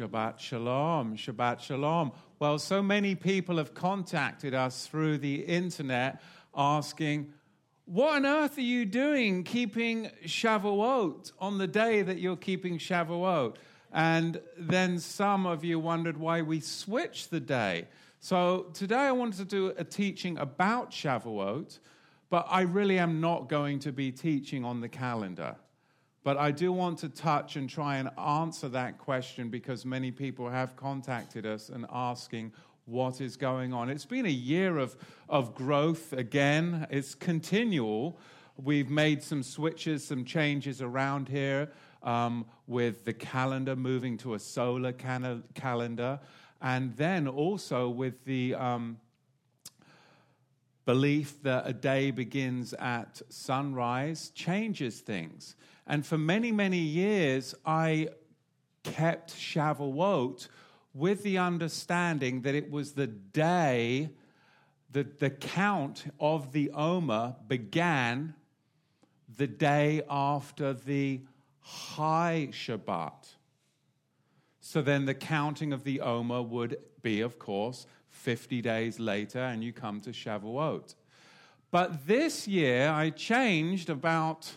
Shabbat Shalom, Shabbat Shalom. Well, so many people have contacted us through the internet asking, What on earth are you doing keeping Shavuot on the day that you're keeping Shavuot? And then some of you wondered why we switched the day. So today I wanted to do a teaching about Shavuot, but I really am not going to be teaching on the calendar. But I do want to touch and try and answer that question because many people have contacted us and asking what is going on. It's been a year of, of growth again, it's continual. We've made some switches, some changes around here um, with the calendar moving to a solar can- calendar, and then also with the. Um, belief that a day begins at sunrise changes things. And for many, many years, I kept Shavuot with the understanding that it was the day that the count of the Omer began the day after the high Shabbat. So then the counting of the Omer would be, of course, 50 days later, and you come to Shavuot. But this year, I changed about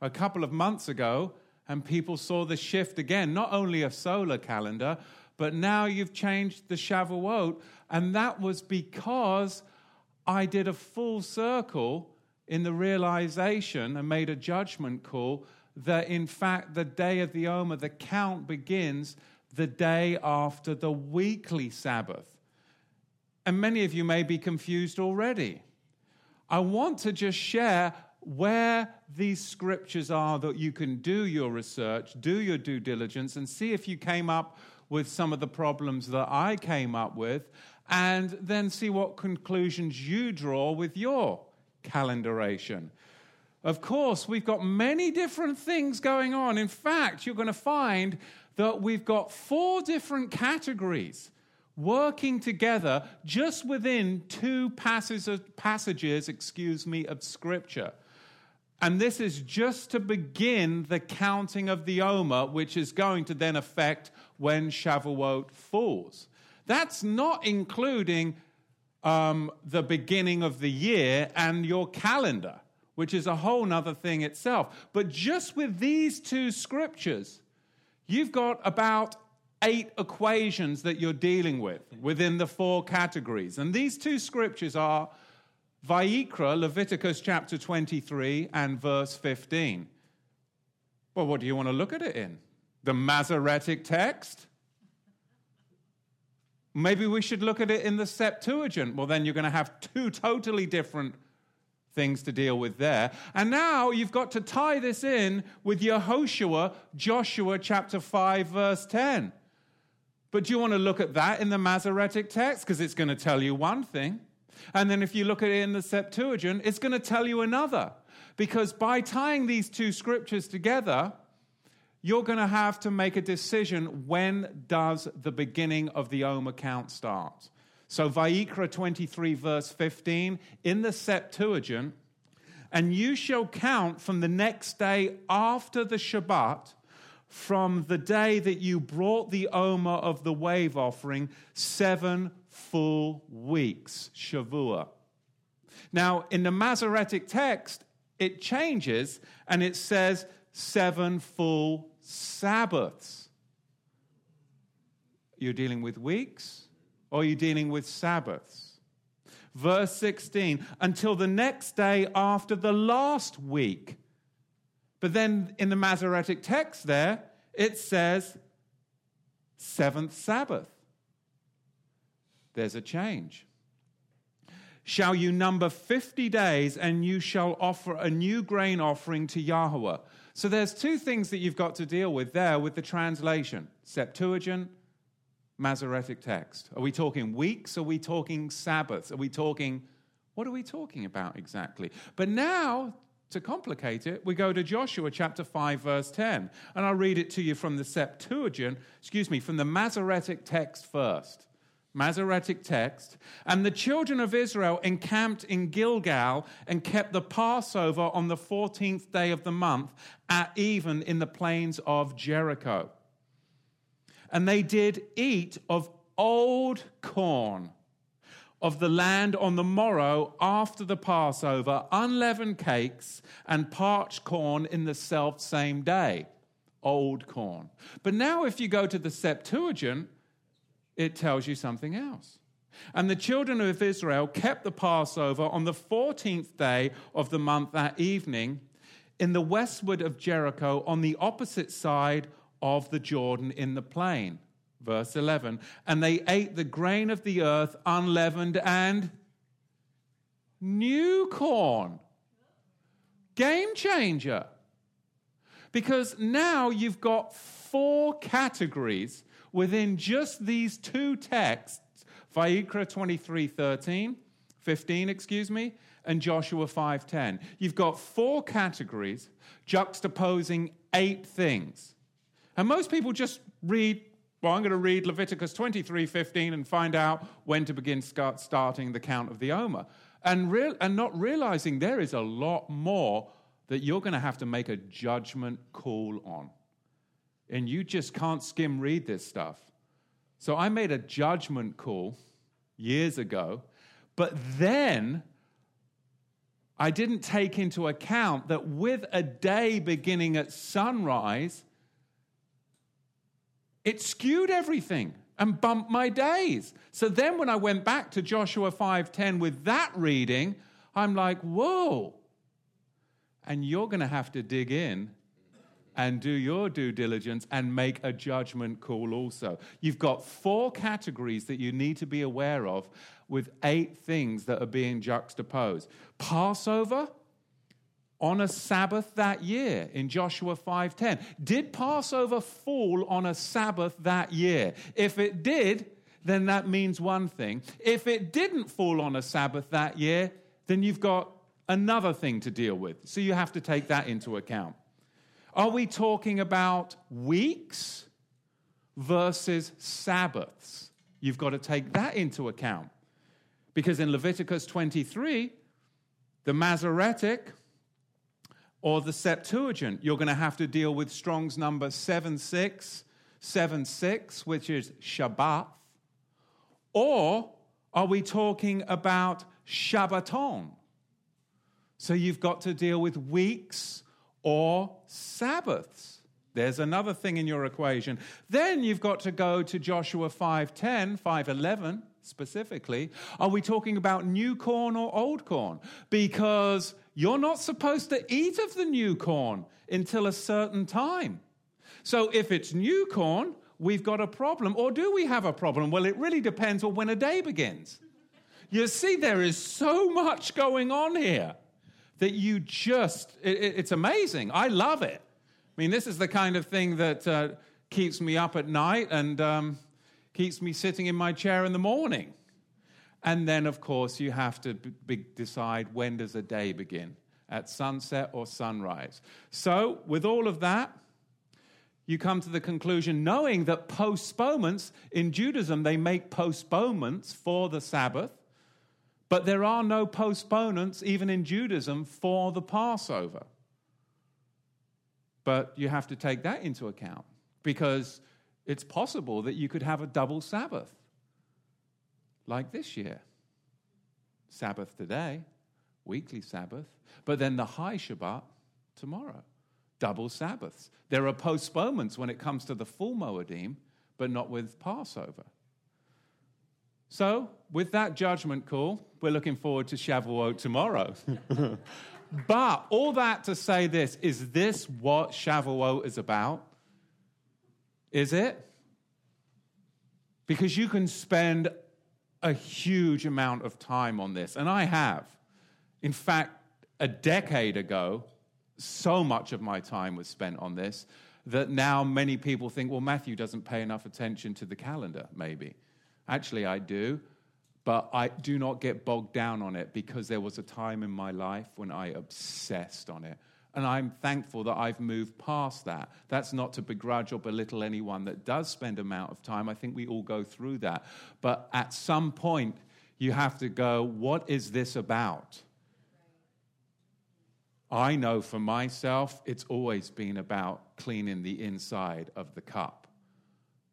a couple of months ago, and people saw the shift again, not only a solar calendar, but now you've changed the Shavuot. And that was because I did a full circle in the realization and made a judgment call that, in fact, the day of the Omer, the count begins the day after the weekly Sabbath. And many of you may be confused already. I want to just share where these scriptures are that you can do your research, do your due diligence, and see if you came up with some of the problems that I came up with, and then see what conclusions you draw with your calendaration. Of course, we've got many different things going on. In fact, you're going to find that we've got four different categories working together just within two passages, passages excuse me, of Scripture. And this is just to begin the counting of the Omer, which is going to then affect when Shavuot falls. That's not including um, the beginning of the year and your calendar, which is a whole other thing itself. But just with these two scriptures, you've got about eight equations that you're dealing with within the four categories. And these two scriptures are Vayikra, Leviticus chapter 23 and verse 15. Well, what do you want to look at it in? The Masoretic text? Maybe we should look at it in the Septuagint. Well, then you're going to have two totally different things to deal with there. And now you've got to tie this in with Yehoshua, Joshua chapter 5, verse 10. But do you want to look at that in the Masoretic text? Because it's going to tell you one thing. And then if you look at it in the Septuagint, it's going to tell you another. Because by tying these two scriptures together, you're going to have to make a decision when does the beginning of the Omer count start. So Vayikra 23 verse 15 in the Septuagint, and you shall count from the next day after the Shabbat from the day that you brought the Omer of the wave offering seven full weeks, Shavua. Now, in the Masoretic text, it changes and it says seven full Sabbaths. You're dealing with weeks or you're you dealing with Sabbaths? Verse 16, until the next day after the last week. But then in the Masoretic text there, it says seventh Sabbath there's a change. Shall you number 50 days and you shall offer a new grain offering to Yahweh? So there's two things that you've got to deal with there with the translation Septuagint, Masoretic text. Are we talking weeks? Are we talking Sabbaths? Are we talking, what are we talking about exactly? But now, to complicate it, we go to Joshua chapter 5, verse 10. And I'll read it to you from the Septuagint, excuse me, from the Masoretic text first. Masoretic text, and the children of Israel encamped in Gilgal and kept the Passover on the 14th day of the month at even in the plains of Jericho. And they did eat of old corn of the land on the morrow after the Passover, unleavened cakes and parched corn in the self same day. Old corn. But now, if you go to the Septuagint, it tells you something else. And the children of Israel kept the Passover on the 14th day of the month that evening in the westward of Jericho on the opposite side of the Jordan in the plain. Verse 11. And they ate the grain of the earth, unleavened and new corn. Game changer. Because now you've got four categories within just these two texts Vayikra 23 13, 15, excuse me, and Joshua 5:10. You've got four categories juxtaposing eight things. And most people just read, well, I'm going to read Leviticus 23:15 and find out when to begin start starting the count of the Omer. And, real, and not realizing there is a lot more that you're going to have to make a judgment call on. And you just can't skim read this stuff. So I made a judgment call years ago, but then I didn't take into account that with a day beginning at sunrise, it skewed everything and bumped my days. So then when I went back to Joshua 5:10 with that reading, I'm like, "Whoa." And you're going to have to dig in and do your due diligence and make a judgment call also. You've got four categories that you need to be aware of with eight things that are being juxtaposed. Passover on a Sabbath that year in Joshua 5:10. Did Passover fall on a Sabbath that year? If it did, then that means one thing. If it didn't fall on a Sabbath that year, then you've got another thing to deal with. So you have to take that into account. Are we talking about weeks versus Sabbaths? You've got to take that into account. Because in Leviticus 23, the Masoretic or the Septuagint, you're going to have to deal with Strong's number 7676, which is Shabbat. Or are we talking about Shabbaton? So you've got to deal with weeks or Sabbaths. There's another thing in your equation. Then you've got to go to Joshua 5:10, 5:11 specifically. Are we talking about new corn or old corn? Because you're not supposed to eat of the new corn until a certain time. So if it's new corn, we've got a problem. Or do we have a problem? Well, it really depends on when a day begins. You see, there is so much going on here that you just, it, it's amazing. I love it. I mean, this is the kind of thing that uh, keeps me up at night and um, keeps me sitting in my chair in the morning. And then, of course, you have to decide when does a day begin, at sunset or sunrise. So, with all of that, you come to the conclusion knowing that postponements in Judaism, they make postponements for the Sabbath but there are no postponements, even in Judaism, for the Passover. But you have to take that into account because it's possible that you could have a double Sabbath, like this year. Sabbath today, weekly Sabbath, but then the high Shabbat tomorrow. Double Sabbaths. There are postponements when it comes to the full Moedim, but not with Passover. So, with that judgment call, we're looking forward to Shavuot tomorrow. but all that to say this is this what Shavuot is about? Is it? Because you can spend a huge amount of time on this, and I have. In fact, a decade ago, so much of my time was spent on this that now many people think, well, Matthew doesn't pay enough attention to the calendar, maybe. Actually, I do, but I do not get bogged down on it because there was a time in my life when I obsessed on it. And I'm thankful that I've moved past that. That's not to begrudge or belittle anyone that does spend amount of time. I think we all go through that. But at some point, you have to go, what is this about? I know for myself, it's always been about cleaning the inside of the cup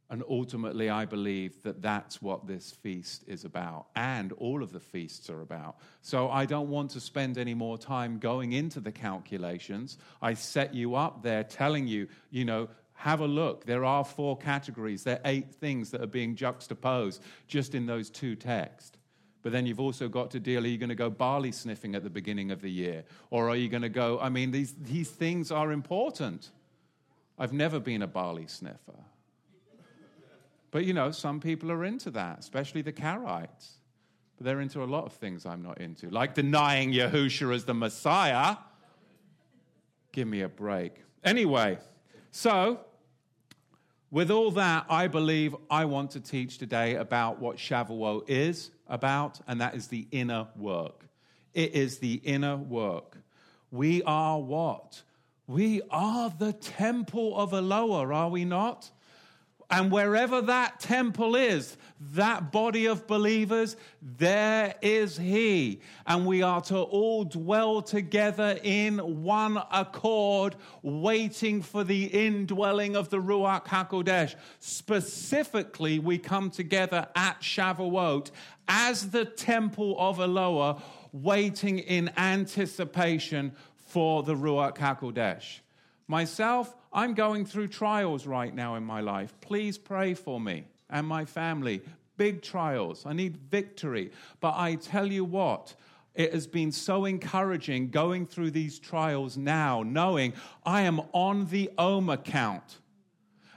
And ultimately, I believe that that's what this feast is about, and all of the feasts are about. So I don't want to spend any more time going into the calculations. I set you up there telling you, you know, have a look. There are four categories, there are eight things that are being juxtaposed just in those two texts. But then you've also got to deal are you going to go barley sniffing at the beginning of the year? Or are you going to go, I mean, these, these things are important. I've never been a barley sniffer. But you know, some people are into that, especially the Karaites. But they're into a lot of things I'm not into, like denying Yahusha as the Messiah. Give me a break. Anyway, so with all that, I believe I want to teach today about what Shavuot is about, and that is the inner work. It is the inner work. We are what? We are the temple of Eloah, are we not? And wherever that temple is, that body of believers, there is He. And we are to all dwell together in one accord, waiting for the indwelling of the Ruach HaKodesh. Specifically, we come together at Shavuot as the temple of Eloah, waiting in anticipation for the Ruach HaKodesh. Myself, I'm going through trials right now in my life. Please pray for me and my family. Big trials. I need victory. But I tell you what, it has been so encouraging going through these trials now, knowing I am on the Omer count.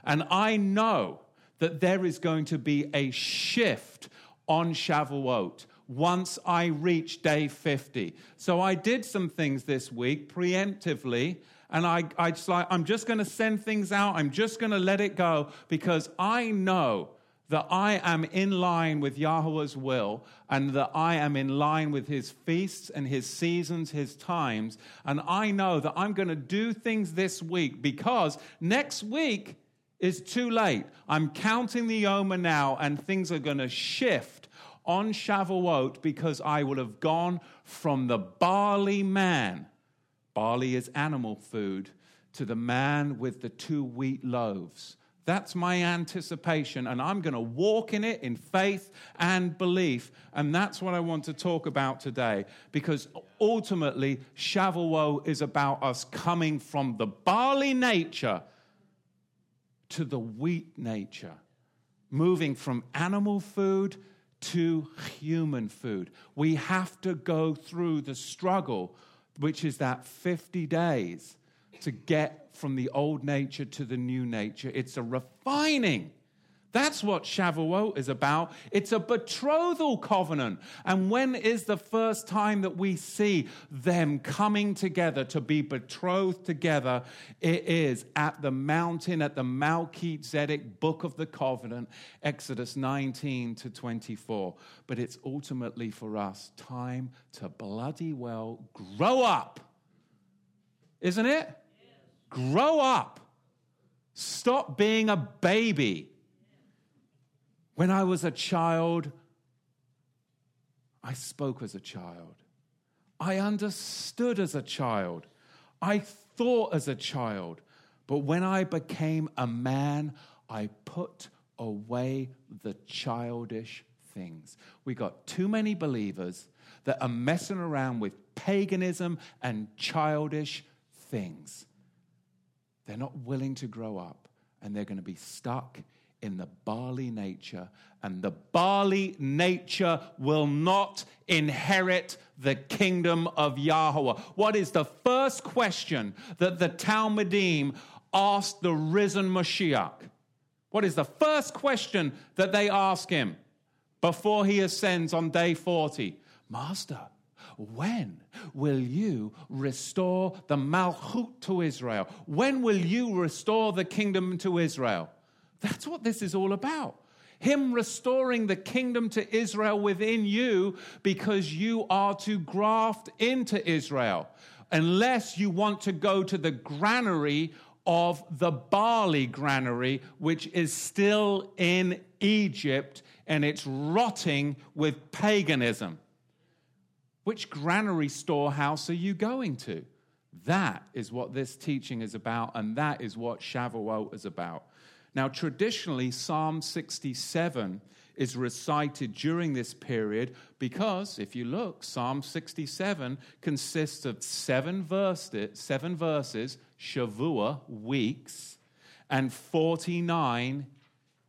And I know that there is going to be a shift on Shavuot once I reach day 50. So I did some things this week preemptively and I, I just like, I'm just going to send things out. I'm just going to let it go because I know that I am in line with Yahweh's will and that I am in line with his feasts and his seasons, his times. And I know that I'm going to do things this week because next week is too late. I'm counting the Omer now and things are going to shift on Shavuot because I will have gone from the barley man barley is animal food, to the man with the two wheat loaves. That's my anticipation, and I'm going to walk in it in faith and belief. And that's what I want to talk about today, because ultimately, Shavuot is about us coming from the barley nature to the wheat nature, moving from animal food to human food. We have to go through the struggle which is that 50 days to get from the old nature to the new nature. It's a refining. That's what Shavuot is about. It's a betrothal covenant. And when is the first time that we see them coming together to be betrothed together? It is at the mountain, at the Melchizedek book of the covenant, Exodus 19 to 24. But it's ultimately for us time to bloody well grow up. Isn't it? Grow up. Stop being a baby when I was a child, I spoke as a child. I understood as a child. I thought as a child. But when I became a man, I put away the childish things. We got too many believers that are messing around with paganism and childish things. They're not willing to grow up and they're going to be stuck in the barley nature, and the barley nature will not inherit the kingdom of Yahweh. What is the first question that the Talmidim asked the risen Mashiach? What is the first question that they ask him before he ascends on day 40? Master, when will you restore the Malchut to Israel? When will you restore the kingdom to Israel? That's what this is all about. Him restoring the kingdom to Israel within you because you are to graft into Israel. Unless you want to go to the granary of the barley granary, which is still in Egypt and it's rotting with paganism. Which granary storehouse are you going to? That is what this teaching is about, and that is what Shavuot is about. Now, traditionally, Psalm 67 is recited during this period because, if you look, Psalm 67 consists of seven, verses, seven verses, Shavua, weeks, and 49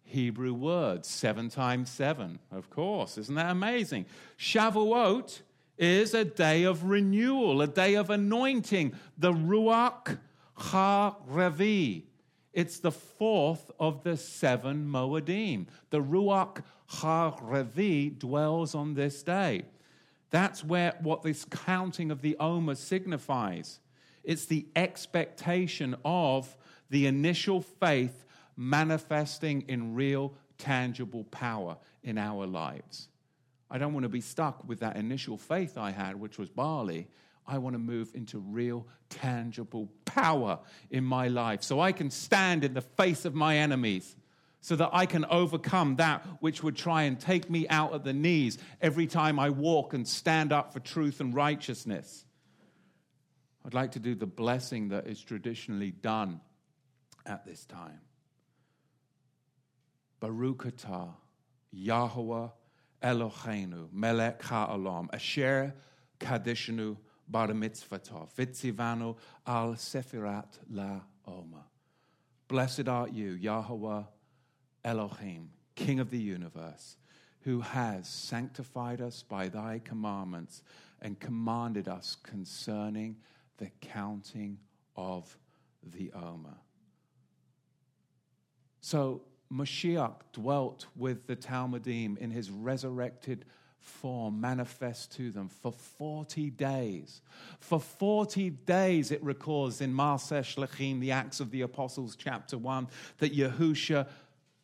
Hebrew words, seven times seven, of course. Isn't that amazing? Shavuot is a day of renewal, a day of anointing, the Ruach HaRevi. It's the fourth of the seven Moedim. The Ruach HaRevi dwells on this day. That's where what this counting of the Omer signifies. It's the expectation of the initial faith manifesting in real, tangible power in our lives. I don't want to be stuck with that initial faith I had, which was barley. I want to move into real, tangible power in my life so I can stand in the face of my enemies, so that I can overcome that which would try and take me out at the knees every time I walk and stand up for truth and righteousness. I'd like to do the blessing that is traditionally done at this time. Baruch atah, Yahweh Eloheinu, melech ha'olam, asher kadishnu bar mitzvata, vitzivanu al sefirat la oma. Blessed art you, Yahweh Elohim, King of the universe, who has sanctified us by thy commandments and commanded us concerning the counting of the Omer. So Mashiach dwelt with the Talmidim in his resurrected form, manifest to them for 40 days. For 40 days, it records in Maaseh Shlachim, the Acts of the Apostles, chapter 1, that Yahusha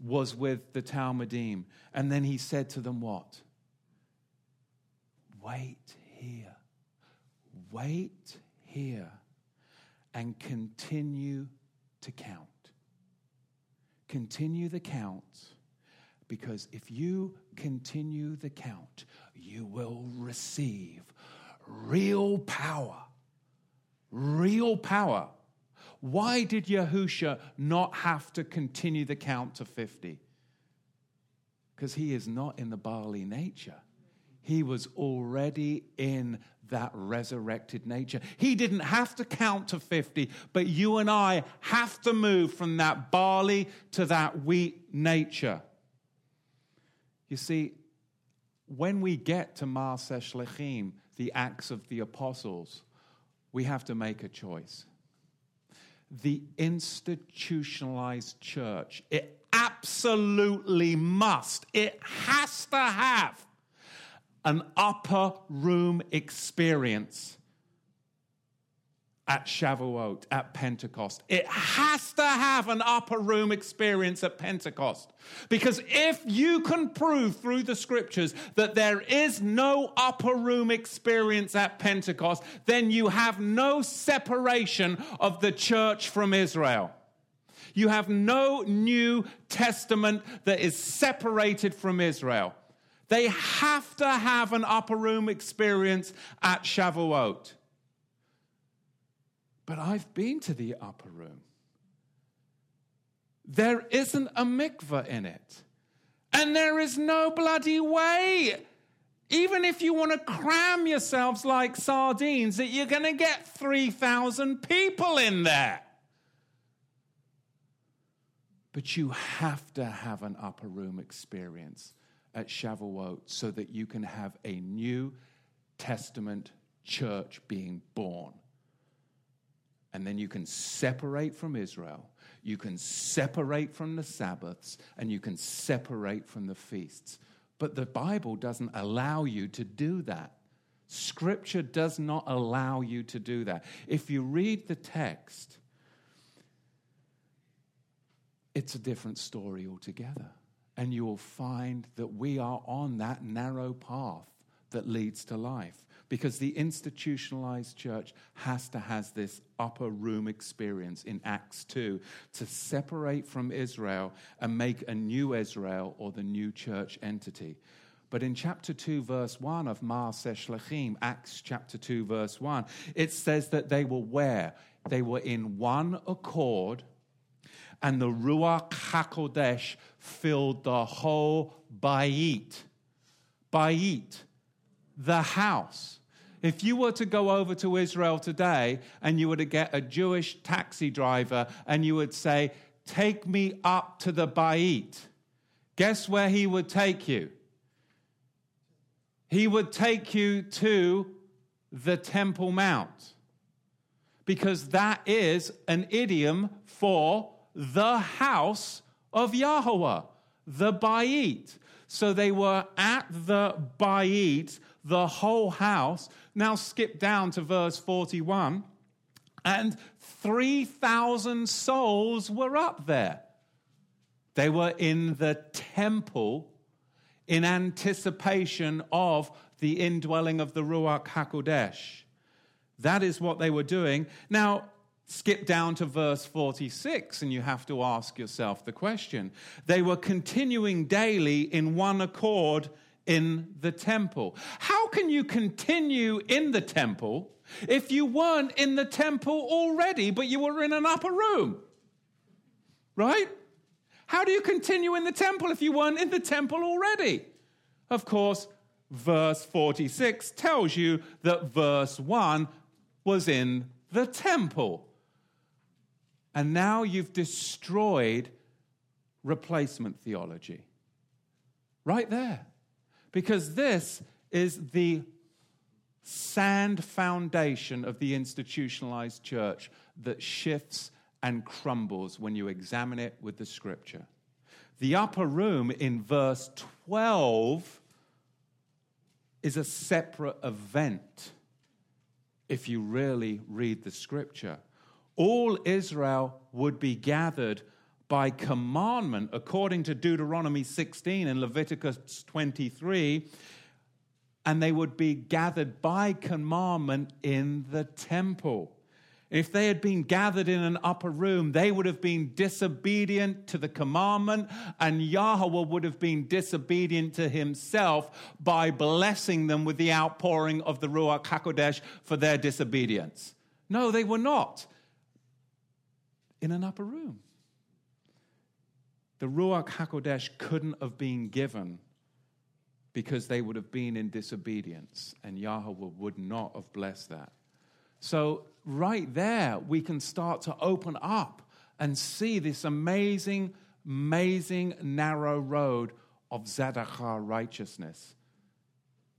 was with the Talmidim. And then he said to them, What? Wait here. Wait here and continue to count continue the count because if you continue the count, you will receive real power. Real power. Why did Yahusha not have to continue the count to 50? Because he is not in the barley nature. He was already in that resurrected nature. He didn't have to count to 50, but you and I have to move from that barley to that wheat nature. You see, when we get to Maaseh Shlechim, the Acts of the Apostles, we have to make a choice. The institutionalized church, it absolutely must, it has to have an upper room experience at Shavuot, at Pentecost. It has to have an upper room experience at Pentecost. Because if you can prove through the scriptures that there is no upper room experience at Pentecost, then you have no separation of the church from Israel. You have no New Testament that is separated from Israel. They have to have an upper room experience at Shavuot. But I've been to the upper room. There isn't a mikveh in it. And there is no bloody way, even if you want to cram yourselves like sardines, that you're going to get 3,000 people in there. But you have to have an upper room experience at Shavuot so that you can have a New Testament church being born. And then you can separate from Israel, you can separate from the Sabbaths, and you can separate from the feasts. But the Bible doesn't allow you to do that. Scripture does not allow you to do that. If you read the text, it's a different story altogether and you will find that we are on that narrow path that leads to life. Because the institutionalized church has to has this upper room experience in Acts 2 to separate from Israel and make a new Israel or the new church entity. But in chapter 2, verse 1 of Maaseh Shlachim, Acts chapter 2, verse 1, it says that they were where? They were in one accord and the Ruach HaKodesh filled the whole Bayit. Bayit, the house. If you were to go over to Israel today and you were to get a Jewish taxi driver and you would say, Take me up to the Bayit, guess where he would take you? He would take you to the Temple Mount because that is an idiom for the house of Yahweh, the Bayit. So they were at the Bayit, the whole house. Now skip down to verse 41, and 3,000 souls were up there. They were in the temple in anticipation of the indwelling of the Ruach HaKodesh. That is what they were doing. Now, skip down to verse 46, and you have to ask yourself the question. They were continuing daily in one accord in the temple. How can you continue in the temple if you weren't in the temple already, but you were in an upper room? Right? How do you continue in the temple if you weren't in the temple already? Of course, verse 46 tells you that verse 1 was in the temple. And now you've destroyed replacement theology. Right there. Because this is the sand foundation of the institutionalized church that shifts and crumbles when you examine it with the scripture. The upper room in verse 12 is a separate event if you really read the scripture. All Israel would be gathered by commandment, according to Deuteronomy 16 and Leviticus 23, and they would be gathered by commandment in the temple. If they had been gathered in an upper room, they would have been disobedient to the commandment, and Yahweh would have been disobedient to himself by blessing them with the outpouring of the Ruach HaKodesh for their disobedience. No, they were not in an upper room. The Ruach HaKodesh couldn't have been given because they would have been in disobedience, and Yahweh would not have blessed that. So, right there, we can start to open up and see this amazing, amazing narrow road of Tzedakah righteousness.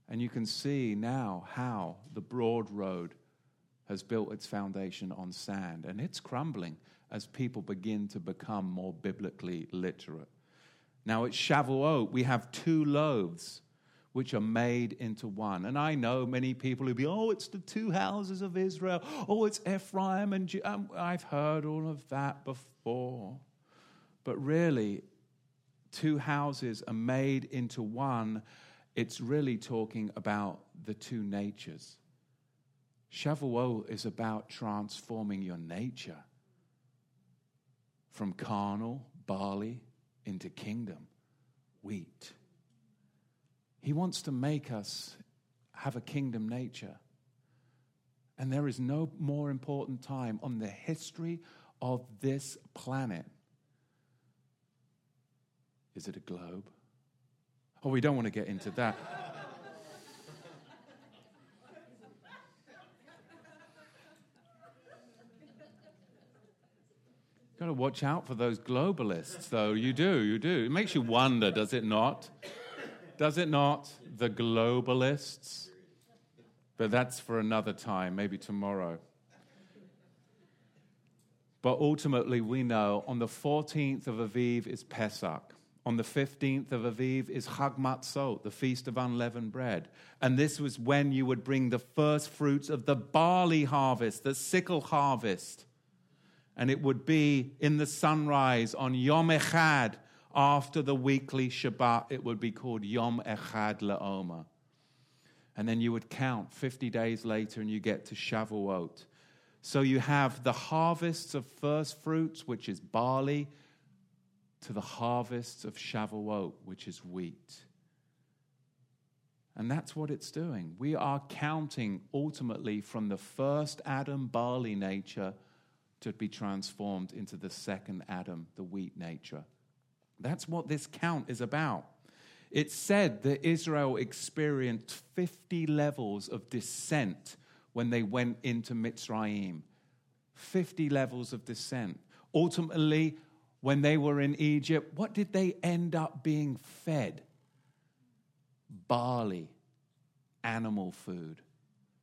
And you can see now how the broad road has built its foundation on sand, and it's crumbling as people begin to become more biblically literate. Now, at Shavuot, we have two loaves which are made into one. And I know many people who be, oh, it's the two houses of Israel. Oh, it's Ephraim and. Um, I've heard all of that before. But really, two houses are made into one. It's really talking about the two natures. Shavuot is about transforming your nature from carnal, barley, into kingdom, wheat. He wants to make us have a kingdom nature. And there is no more important time on the history of this planet. Is it a globe? Oh, we don't want to get into that. Got to watch out for those globalists, though. You do, you do. It makes you wonder, does it not? Does it not? The globalists. But that's for another time, maybe tomorrow. But ultimately, we know on the 14th of Aviv is Pesach. On the 15th of Aviv is Chag Matzot, the Feast of Unleavened Bread. And this was when you would bring the first fruits of the barley harvest, the sickle harvest. And it would be in the sunrise on Yom Echad, after the weekly Shabbat, it would be called Yom Echad La'oma. And then you would count 50 days later and you get to Shavuot. So you have the harvests of first fruits, which is barley, to the harvests of Shavuot, which is wheat. And that's what it's doing. We are counting ultimately from the first Adam barley nature to be transformed into the second Adam, the wheat nature. That's what this count is about. It's said that Israel experienced 50 levels of descent when they went into Mitzrayim. 50 levels of descent. Ultimately, when they were in Egypt, what did they end up being fed? Barley, animal food.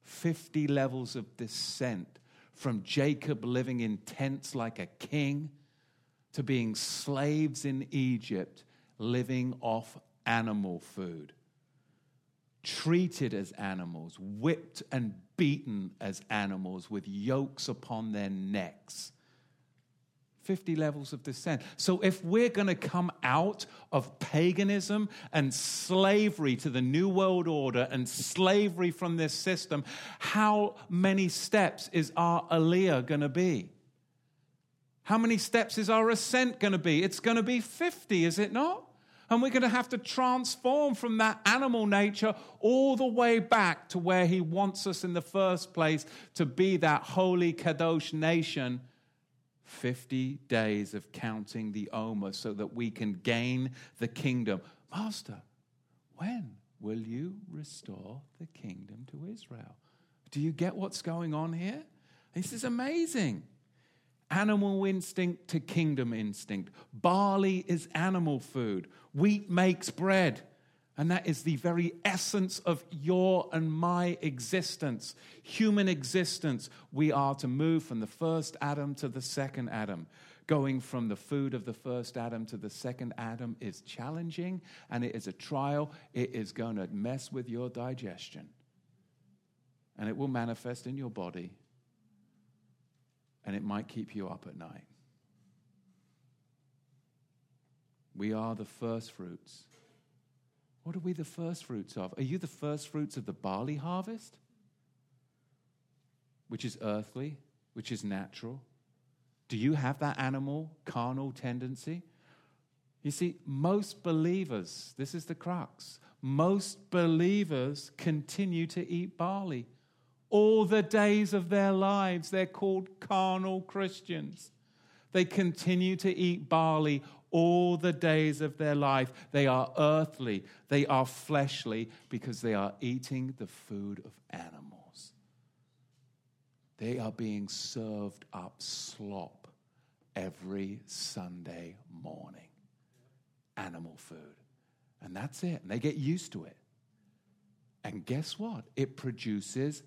50 levels of descent from Jacob living in tents like a king to being slaves in Egypt living off animal food, treated as animals, whipped and beaten as animals with yokes upon their necks. 50 levels of descent. So, if we're going to come out of paganism and slavery to the New World Order and slavery from this system, how many steps is our Aliyah going to be? How many steps is our ascent going to be? It's going to be 50, is it not? And we're going to have to transform from that animal nature all the way back to where He wants us in the first place to be that holy Kadosh nation. 50 days of counting the Omer so that we can gain the kingdom. Master, when will you restore the kingdom to Israel? Do you get what's going on here? This is amazing animal instinct to kingdom instinct. Barley is animal food, wheat makes bread. And that is the very essence of your and my existence, human existence. We are to move from the first Adam to the second Adam. Going from the food of the first Adam to the second Adam is challenging and it is a trial. It is going to mess with your digestion. And it will manifest in your body and it might keep you up at night. We are the first fruits. What are we the first fruits of? Are you the first fruits of the barley harvest? Which is earthly, which is natural? Do you have that animal, carnal tendency? You see, most believers, this is the crux, most believers continue to eat barley all the days of their lives. They're called carnal Christians. They continue to eat barley all the days of their life. They are earthly, they are fleshly because they are eating the food of animals. They are being served up slop every Sunday morning. Animal food. And that's it. And they get used to it. And guess what? It produces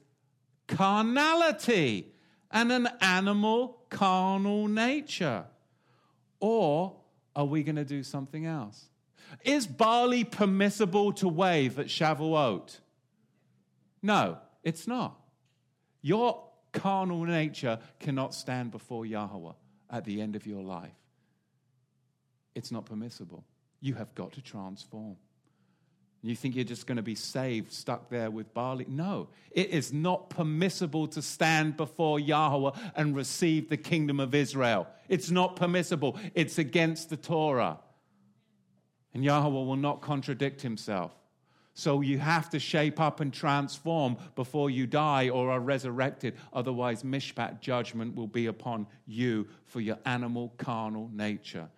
carnality and an animal carnal nature? Or are we going to do something else? Is barley permissible to wave at Shavuot? No, it's not. Your carnal nature cannot stand before Yahweh at the end of your life. It's not permissible. You have got to transform. You think you're just going to be saved, stuck there with barley? No, it is not permissible to stand before Yahweh and receive the kingdom of Israel. It's not permissible, it's against the Torah. And Yahweh will not contradict himself. So you have to shape up and transform before you die or are resurrected. Otherwise, mishpat judgment will be upon you for your animal, carnal nature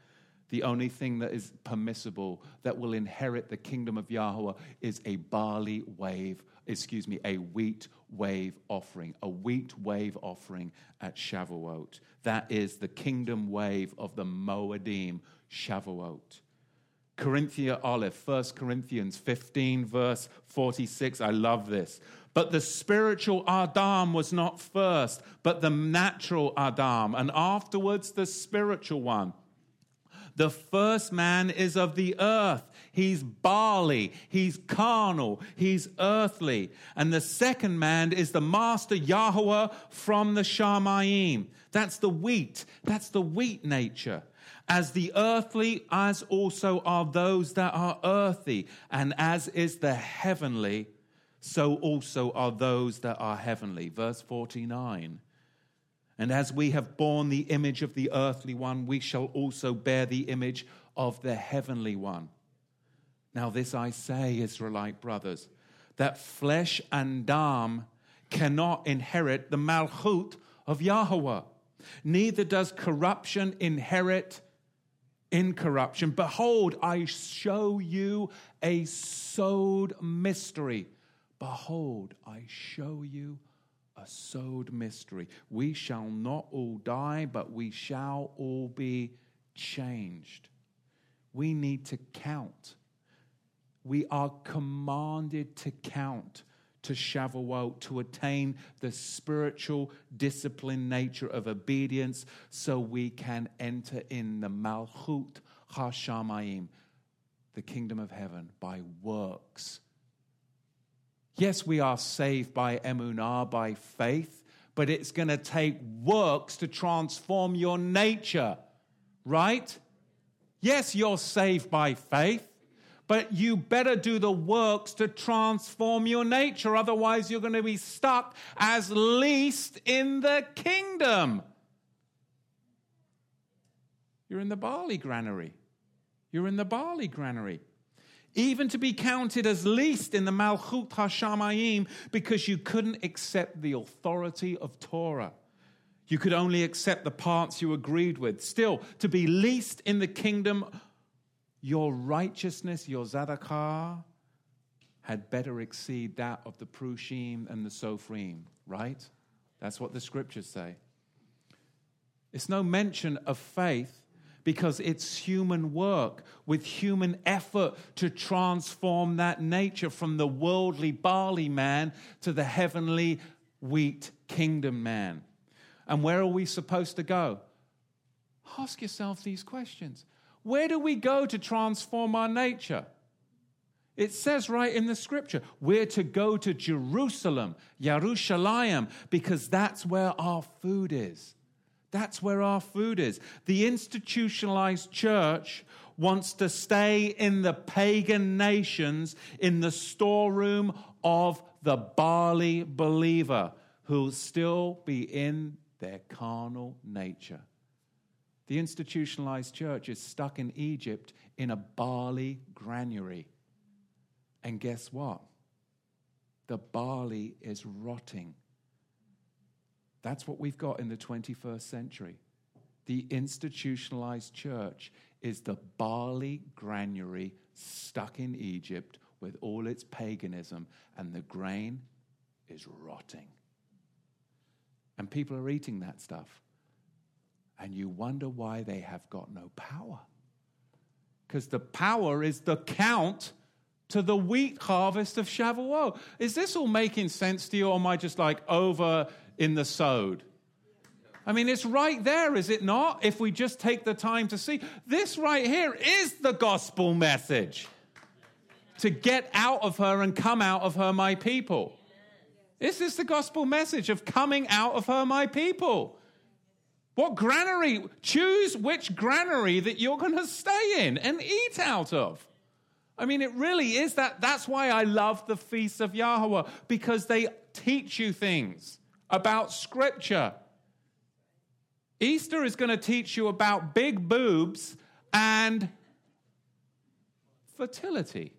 the only thing that is permissible that will inherit the kingdom of Yahweh is a barley wave, excuse me, a wheat wave offering, a wheat wave offering at Shavuot. That is the kingdom wave of the Moedim, Shavuot. Corinthia Aleph, 1 Corinthians 15, verse 46. I love this. But the spiritual Adam was not first, but the natural Adam, and afterwards the spiritual one. The first man is of the earth. He's barley. He's carnal. He's earthly. And the second man is the master Yahweh from the Shamayim. That's the wheat. That's the wheat nature. As the earthly, as also are those that are earthy. And as is the heavenly, so also are those that are heavenly. Verse 49. And as we have borne the image of the earthly one, we shall also bear the image of the heavenly one. Now, this I say, Israelite brothers, that flesh and dam cannot inherit the malchut of Yahweh. neither does corruption inherit incorruption. Behold, I show you a sowed mystery. Behold, I show you a sod mystery. We shall not all die, but we shall all be changed. We need to count. We are commanded to count to Shavuot to attain the spiritual discipline nature of obedience so we can enter in the Malchut HaShamayim, the kingdom of heaven, by works. Yes, we are saved by emunah, by faith, but it's going to take works to transform your nature, right? Yes, you're saved by faith, but you better do the works to transform your nature. Otherwise, you're going to be stuck as least in the kingdom. You're in the barley granary. You're in the barley granary. Even to be counted as least in the Malchut HaShamayim because you couldn't accept the authority of Torah. You could only accept the parts you agreed with. Still, to be least in the kingdom your righteousness, your Zadakah, had better exceed that of the Prushim and the Sophrim, right? That's what the scriptures say. It's no mention of faith because it's human work with human effort to transform that nature from the worldly barley man to the heavenly wheat kingdom man. And where are we supposed to go? Ask yourself these questions. Where do we go to transform our nature? It says right in the scripture, we're to go to Jerusalem, Yerushalayim, because that's where our food is. That's where our food is. The institutionalized church wants to stay in the pagan nations, in the storeroom of the barley believer, who'll still be in their carnal nature. The institutionalized church is stuck in Egypt in a barley granary. And guess what? The barley is rotting. That's what we've got in the 21st century. The institutionalized church is the barley granary stuck in Egypt with all its paganism, and the grain is rotting. And people are eating that stuff and you wonder why they have got no power. Because the power is the count to the wheat harvest of Shavuot. Is this all making sense to you, or am I just like over in the sod? I mean, it's right there, is it not? If we just take the time to see, this right here is the gospel message to get out of her and come out of her, my people. This is the gospel message of coming out of her, my people. What granary? Choose which granary that you're going to stay in and eat out of. I mean, it really is that. That's why I love the feasts of Yahweh, because they teach you things about Scripture. Easter is going to teach you about big boobs and fertility.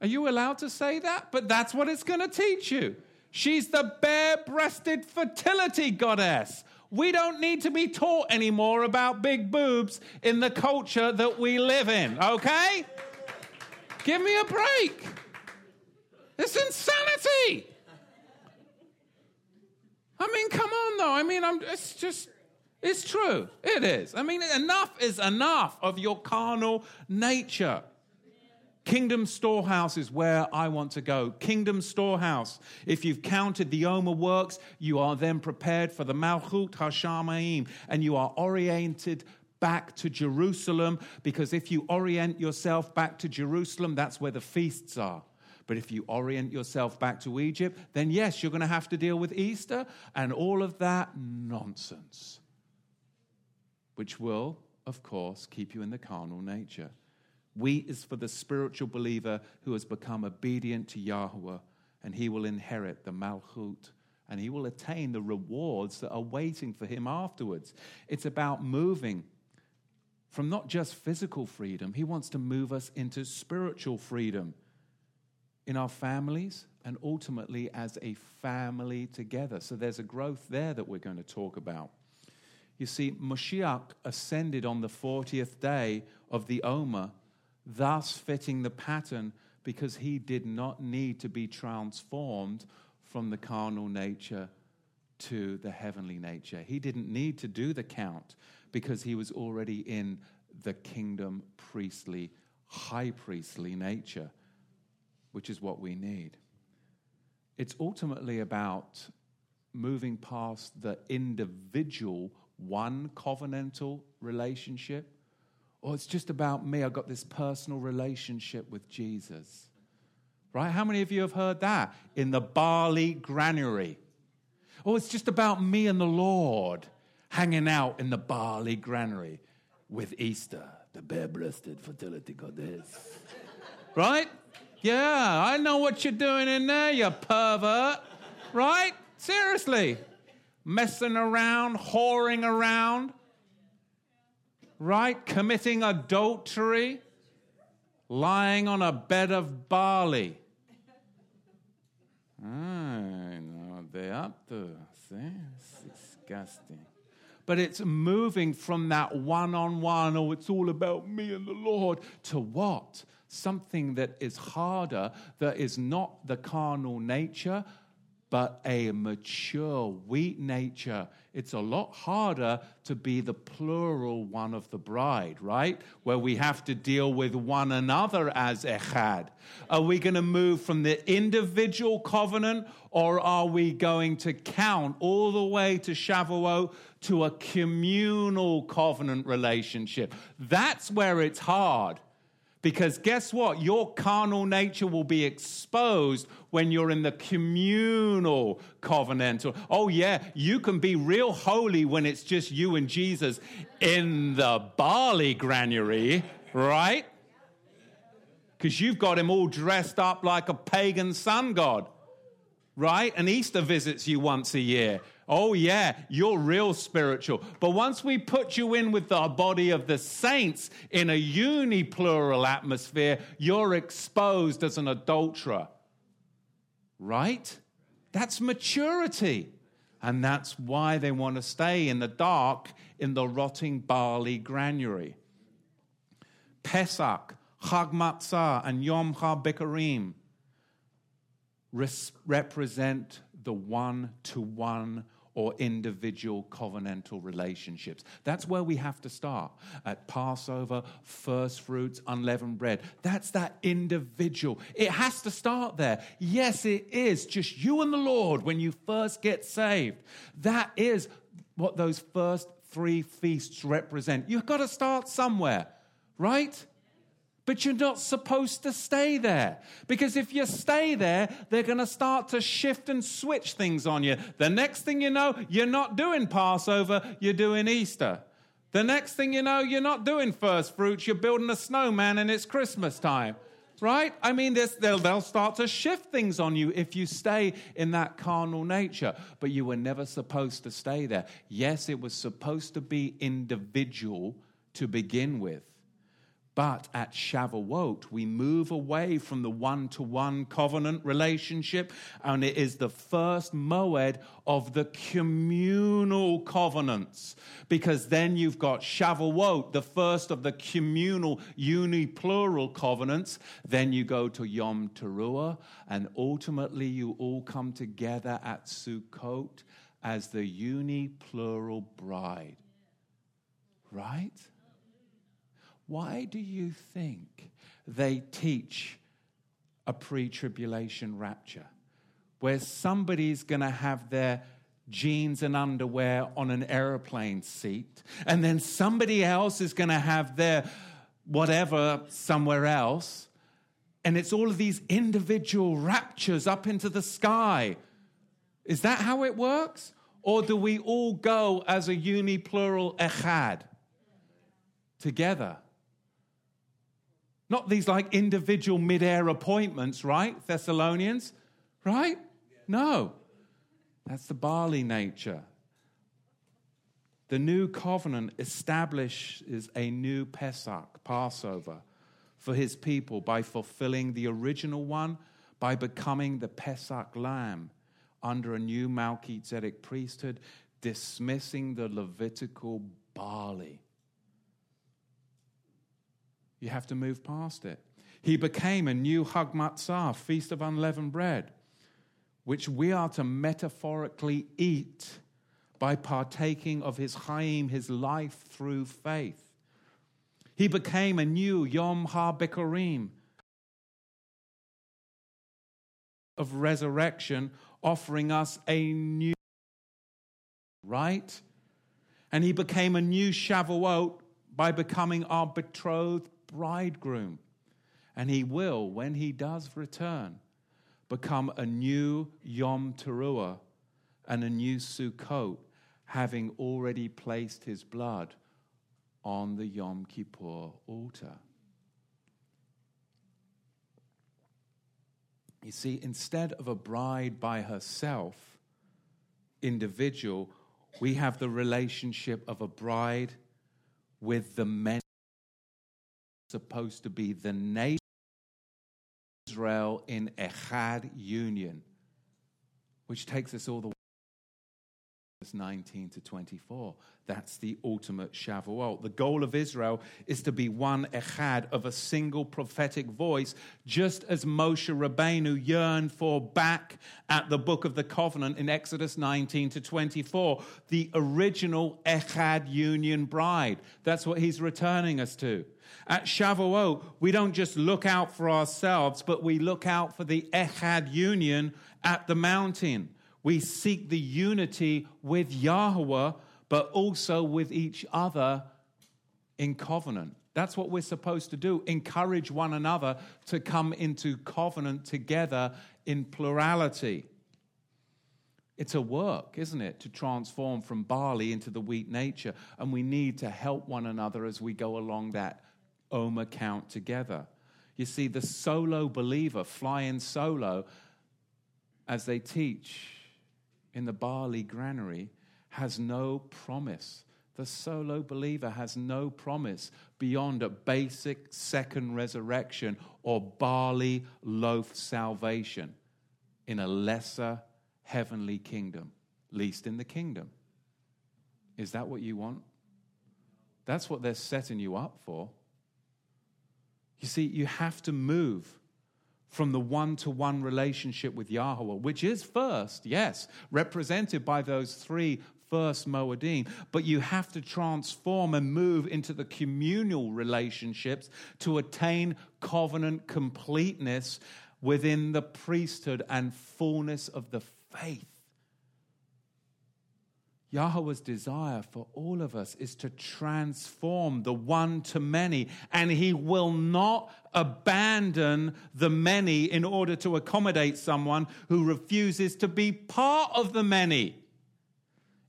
Are you allowed to say that? But that's what it's going to teach you. She's the bare breasted fertility goddess. We don't need to be taught anymore about big boobs in the culture that we live in, okay? Give me a break. It's insanity. I mean, come on, though. I mean, I'm, it's just, it's true. It is. I mean, enough is enough of your carnal nature. Kingdom storehouse is where I want to go. Kingdom storehouse. If you've counted the Omer works, you are then prepared for the Malchut Hashamayim, and you are oriented back to Jerusalem because if you orient yourself back to Jerusalem, that's where the feasts are. But if you orient yourself back to Egypt, then yes, you're going to have to deal with Easter and all of that nonsense, which will, of course, keep you in the carnal nature. Wheat is for the spiritual believer who has become obedient to Yahweh, and he will inherit the Malchut and he will attain the rewards that are waiting for him afterwards. It's about moving from not just physical freedom, he wants to move us into spiritual freedom in our families, and ultimately as a family together. So there's a growth there that we're going to talk about. You see, Moshiach ascended on the 40th day of the Omer, thus fitting the pattern because he did not need to be transformed from the carnal nature to the heavenly nature. He didn't need to do the count because he was already in the kingdom priestly, high priestly nature, which is what we need. It's ultimately about moving past the individual one covenantal relationship, or it's just about me. I've got this personal relationship with Jesus. Right? How many of you have heard that in the barley granary? Oh, it's just about me and the Lord hanging out in the barley granary with Easter, the bare breasted fertility goddess. right? Yeah, I know what you're doing in there, you pervert. Right? Seriously. Messing around, whoring around. Right? Committing adultery. Lying on a bed of barley. Ah, I know what they're up to. See? It's disgusting. But it's moving from that one on one, oh, it's all about me and the Lord, to what? Something that is harder, that is not the carnal nature, but a mature, wheat nature. It's a lot harder to be the plural one of the bride, right? Where we have to deal with one another as echad. Are we going to move from the individual covenant or are we going to count all the way to Shavuot to a communal covenant relationship? That's where it's hard. Because guess what? Your carnal nature will be exposed when you're in the communal covenantal. Oh, yeah, you can be real holy when it's just you and Jesus in the barley granary, right? Because you've got him all dressed up like a pagan sun god, right? And Easter visits you once a year. Oh, yeah, you're real spiritual. But once we put you in with the body of the saints in a uniplural atmosphere, you're exposed as an adulterer. Right? That's maturity. And that's why they want to stay in the dark in the rotting barley granary. Pesach, Chag Matzah, and Yom HaBikurim represent the one to one or individual covenantal relationships. That's where we have to start at Passover, first fruits, unleavened bread. That's that individual. It has to start there. Yes, it is just you and the Lord when you first get saved. That is what those first three feasts represent. You've got to start somewhere, right? But you're not supposed to stay there. Because if you stay there, they're going to start to shift and switch things on you. The next thing you know, you're not doing Passover, you're doing Easter. The next thing you know, you're not doing first fruits, you're building a snowman and it's Christmas time. Right? I mean, they'll, they'll start to shift things on you if you stay in that carnal nature. But you were never supposed to stay there. Yes, it was supposed to be individual to begin with. But at Shavuot, we move away from the one to one covenant relationship, and it is the first moed of the communal covenants. Because then you've got Shavuot, the first of the communal uniplural covenants. Then you go to Yom Teruah, and ultimately you all come together at Sukkot as the uniplural bride. Right? Why do you think they teach a pre tribulation rapture where somebody's going to have their jeans and underwear on an aeroplane seat, and then somebody else is going to have their whatever somewhere else? And it's all of these individual raptures up into the sky. Is that how it works? Or do we all go as a uniplural echad together? Not these like individual mid-air appointments, right? Thessalonians, right? No. That's the barley nature. The new covenant establishes a new Pesach, Passover, for his people by fulfilling the original one, by becoming the Pesach lamb under a new Melchizedek priesthood, dismissing the Levitical barley. You have to move past it. He became a new Hag Matzah, feast of unleavened bread, which we are to metaphorically eat by partaking of his Chaim, his life through faith. He became a new Yom HaBikurim of resurrection, offering us a new right? And he became a new Shavuot by becoming our betrothed bridegroom. And he will, when he does return, become a new Yom Teruah and a new Sukkot, having already placed his blood on the Yom Kippur altar. You see, instead of a bride by herself, individual, we have the relationship of a bride with the men supposed to be the nation Israel in Echad union, which takes us all the way 19 to 24. That's the ultimate Shavuot. The goal of Israel is to be one echad of a single prophetic voice, just as Moshe Rabbeinu yearned for back at the book of the covenant in Exodus 19 to 24, the original echad union bride. That's what he's returning us to. At Shavuot, we don't just look out for ourselves, but we look out for the echad union at the mountain. We seek the unity with Yahweh, but also with each other in covenant. That's what we're supposed to do. Encourage one another to come into covenant together in plurality. It's a work, isn't it, to transform from barley into the wheat nature. And we need to help one another as we go along that Omer count together. You see, the solo believer, flying solo, as they teach in the barley granary has no promise. The solo believer has no promise beyond a basic second resurrection or barley loaf salvation in a lesser heavenly kingdom, least in the kingdom. Is that what you want? That's what they're setting you up for. You see, you have to move from the one to one relationship with Yahweh, which is first, yes, represented by those three first Moedim, but you have to transform and move into the communal relationships to attain covenant completeness within the priesthood and fullness of the faith. Yahweh's desire for all of us is to transform the one to many, and He will not abandon the many in order to accommodate someone who refuses to be part of the many.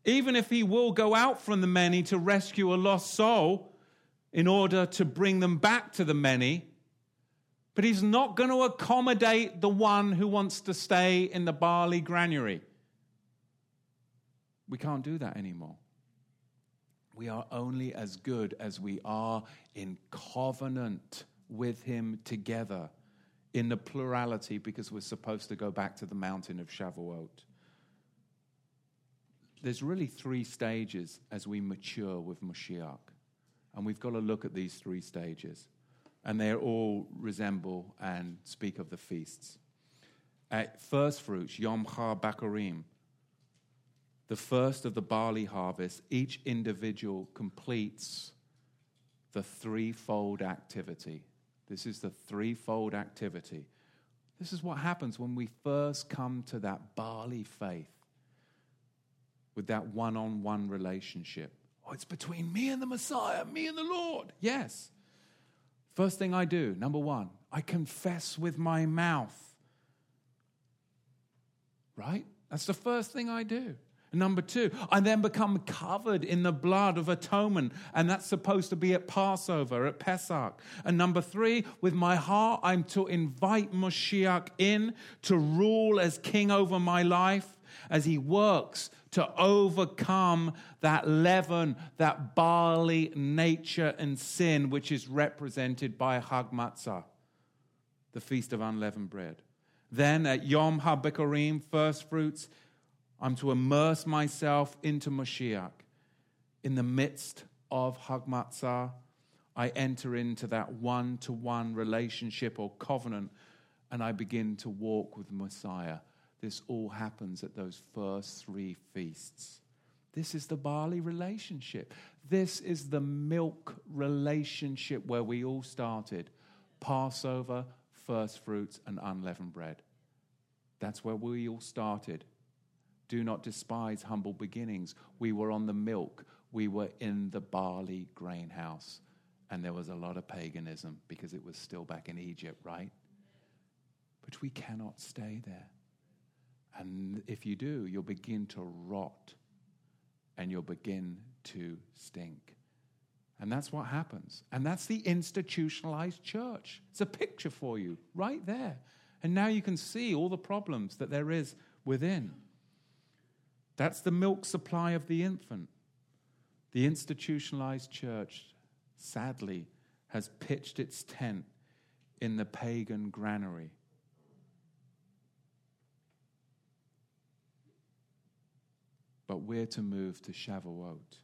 Even if He will go out from the many to rescue a lost soul in order to bring them back to the many, but He's not going to accommodate the one who wants to stay in the barley granary. We can't do that anymore. We are only as good as we are in covenant with Him together in the plurality because we're supposed to go back to the mountain of Shavuot. There's really three stages as we mature with Mashiach. And we've got to look at these three stages. And they all resemble and speak of the feasts. At first fruits, Yom HaBikurim, the first of the barley harvest, each individual completes the threefold activity. This is the threefold activity. This is what happens when we first come to that barley faith with that one on one relationship. Oh, it's between me and the Messiah, me and the Lord. Yes. First thing I do, number one, I confess with my mouth. Right? That's the first thing I do. Number two, I then become covered in the blood of atonement, and that's supposed to be at Passover, at Pesach. And number three, with my heart, I'm to invite Moshiach in to rule as king over my life as he works to overcome that leaven, that barley nature and sin, which is represented by Hag Matzah, the Feast of Unleavened Bread. Then at Yom HaBikurim, first fruits, I'm to immerse myself into Mashiach. In the midst of Hagmatzah, I enter into that one to one relationship or covenant and I begin to walk with Messiah. This all happens at those first three feasts. This is the barley relationship. This is the milk relationship where we all started Passover, first fruits, and unleavened bread. That's where we all started. Do not despise humble beginnings. We were on the milk, we were in the barley grain house. And there was a lot of paganism because it was still back in Egypt, right? But we cannot stay there. And if you do, you'll begin to rot and you'll begin to stink. And that's what happens. And that's the institutionalized church. It's a picture for you right there. And now you can see all the problems that there is within. That's the milk supply of the infant. The institutionalized church, sadly, has pitched its tent in the pagan granary. But we're to move to Shavuot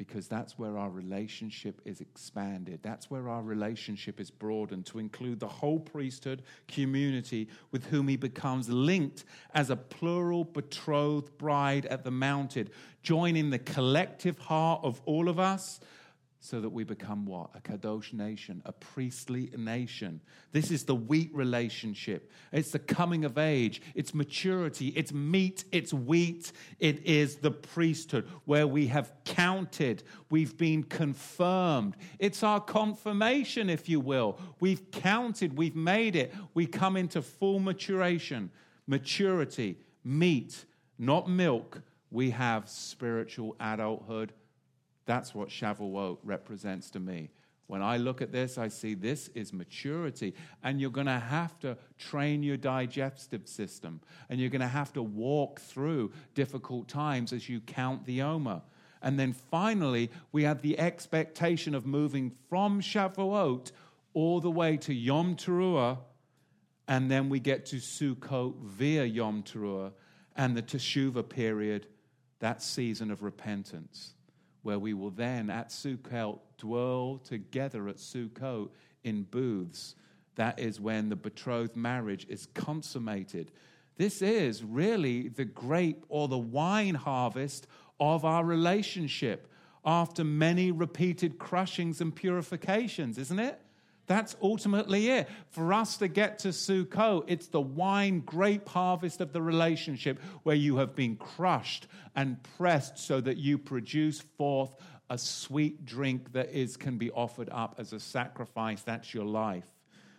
because that's where our relationship is expanded. That's where our relationship is broadened to include the whole priesthood community with whom he becomes linked as a plural betrothed bride at the mountain, joining the collective heart of all of us so that we become what? A Kadosh nation, a priestly nation. This is the wheat relationship. It's the coming of age, it's maturity, it's meat, it's wheat. It is the priesthood where we have counted, we've been confirmed. It's our confirmation, if you will. We've counted, we've made it. We come into full maturation, maturity, meat, not milk. We have spiritual adulthood that's what Shavuot represents to me. When I look at this, I see this is maturity. And you're going to have to train your digestive system. And you're going to have to walk through difficult times as you count the Omer. And then finally, we have the expectation of moving from Shavuot all the way to Yom Teruah. And then we get to Sukkot via Yom Teruah and the Teshuvah period, that season of repentance where we will then at Sukkot dwell together at Sukkot in booths. That is when the betrothed marriage is consummated. This is really the grape or the wine harvest of our relationship after many repeated crushings and purifications, isn't it? That's ultimately it. For us to get to Sukkot, it's the wine grape harvest of the relationship where you have been crushed and pressed so that you produce forth a sweet drink that is, can be offered up as a sacrifice. That's your life.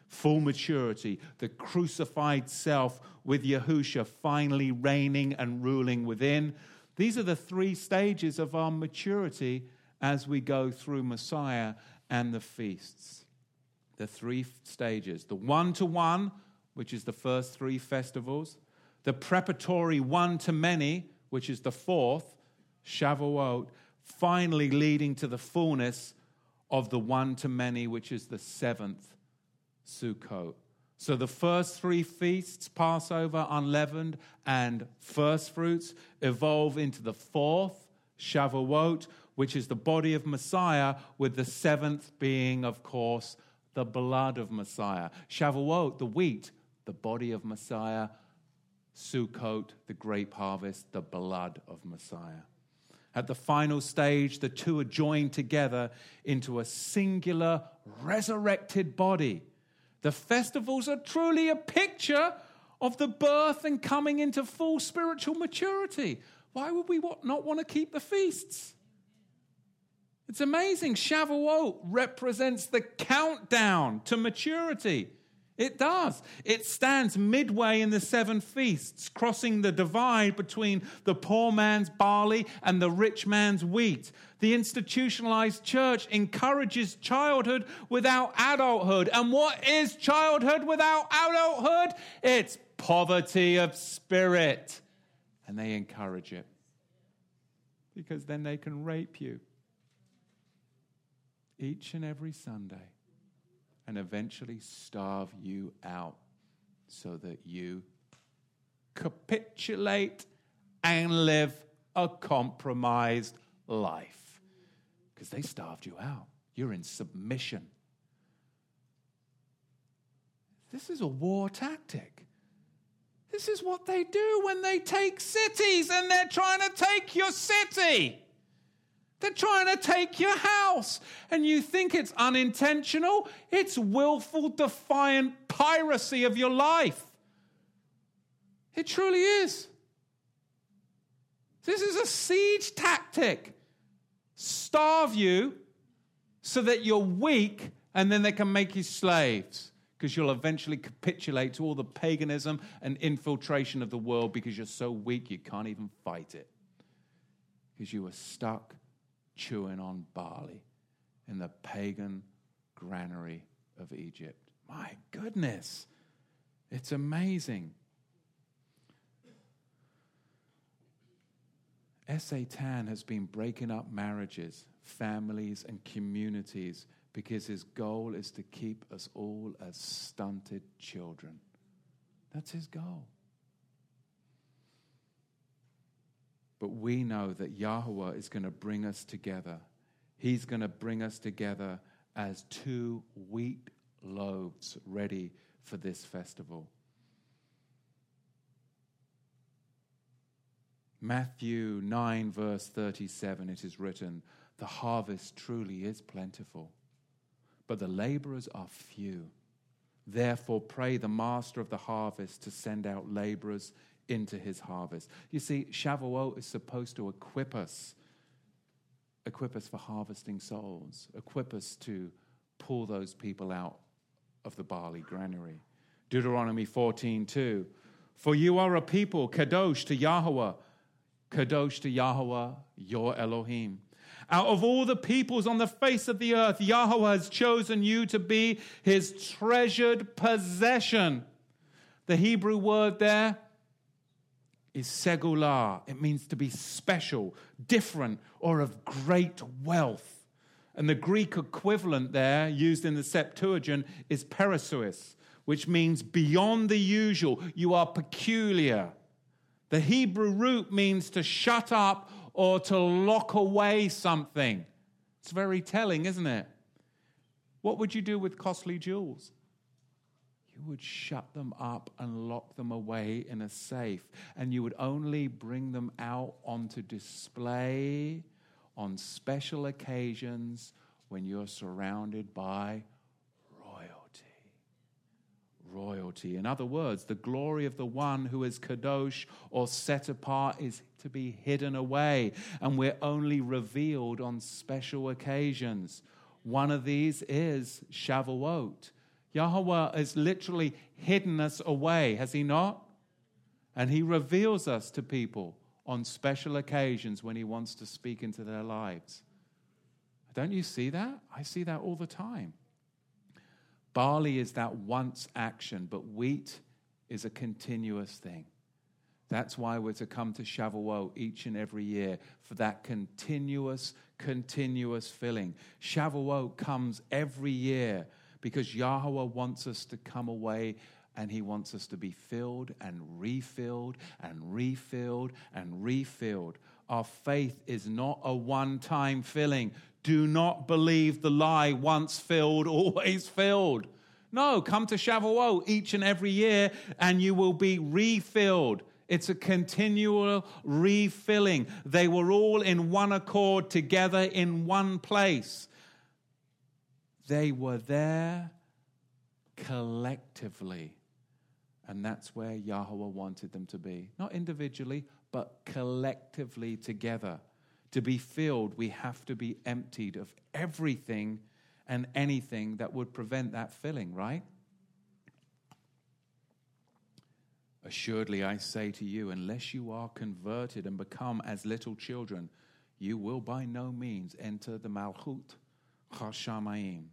Full maturity, the crucified self with Yahusha finally reigning and ruling within. These are the three stages of our maturity as we go through Messiah and the feasts the three stages. The one to one, which is the first three festivals, the preparatory one to many, which is the fourth, Shavuot, finally leading to the fullness of the one to many, which is the seventh, Sukkot. So the first three feasts, Passover, unleavened, and first fruits, evolve into the fourth, Shavuot, which is the body of Messiah, with the seventh being, of course, the blood of Messiah. Shavuot, the wheat, the body of Messiah. Sukkot, the grape harvest, the blood of Messiah. At the final stage, the two are joined together into a singular resurrected body. The festivals are truly a picture of the birth and coming into full spiritual maturity. Why would we not want to keep the feasts? It's amazing. Shavuot represents the countdown to maturity. It does. It stands midway in the seven feasts, crossing the divide between the poor man's barley and the rich man's wheat. The institutionalized church encourages childhood without adulthood. And what is childhood without adulthood? It's poverty of spirit. And they encourage it because then they can rape you each and every Sunday and eventually starve you out so that you capitulate and live a compromised life. Because they starved you out. You're in submission. This is a war tactic. This is what they do when they take cities and they're trying to take your city. They're trying to take your house. And you think it's unintentional? It's willful, defiant piracy of your life. It truly is. This is a siege tactic. Starve you so that you're weak and then they can make you slaves because you'll eventually capitulate to all the paganism and infiltration of the world because you're so weak you can't even fight it. Because you were stuck chewing on barley in the pagan granary of Egypt. My goodness, it's amazing. Satan has been breaking up marriages, families, and communities because his goal is to keep us all as stunted children. That's his goal. But we know that Yahweh is going to bring us together. He's going to bring us together as two wheat loaves ready for this festival. Matthew 9, verse 37, it is written, The harvest truly is plentiful, but the laborers are few. Therefore, pray the master of the harvest to send out laborers into his harvest. You see, Shavuot is supposed to equip us, equip us for harvesting souls, equip us to pull those people out of the barley granary. Deuteronomy 14, 2. For you are a people, kadosh to Yahweh Kadosh to Yahweh, your Elohim. Out of all the peoples on the face of the earth, Yahweh has chosen you to be his treasured possession. The Hebrew word there is segulah. It means to be special, different, or of great wealth. And the Greek equivalent there, used in the Septuagint, is periousios, which means beyond the usual. You are peculiar. The Hebrew root means to shut up or to lock away something. It's very telling, isn't it? What would you do with costly jewels? Would shut them up and lock them away in a safe, and you would only bring them out onto display on special occasions when you're surrounded by royalty. royalty. In other words, the glory of the one who is kadosh or set apart is to be hidden away, and we're only revealed on special occasions. One of these is Shavuot. Yahweh has literally hidden us away, has he not? And he reveals us to people on special occasions when he wants to speak into their lives. Don't you see that? I see that all the time. Barley is that once action, but wheat is a continuous thing. That's why we're to come to Shavuot each and every year for that continuous, continuous filling. Shavuot comes every year because Yahweh wants us to come away and he wants us to be filled and refilled and refilled and refilled. Our faith is not a one time filling. Do not believe the lie once filled, always filled. No, come to Shavuot each and every year and you will be refilled. It's a continual refilling. They were all in one accord together in one place. They were there collectively. And that's where Yahweh wanted them to be. Not individually, but collectively together. To be filled, we have to be emptied of everything and anything that would prevent that filling, right? Assuredly, I say to you, unless you are converted and become as little children, you will by no means enter the Malchut Chashamayim.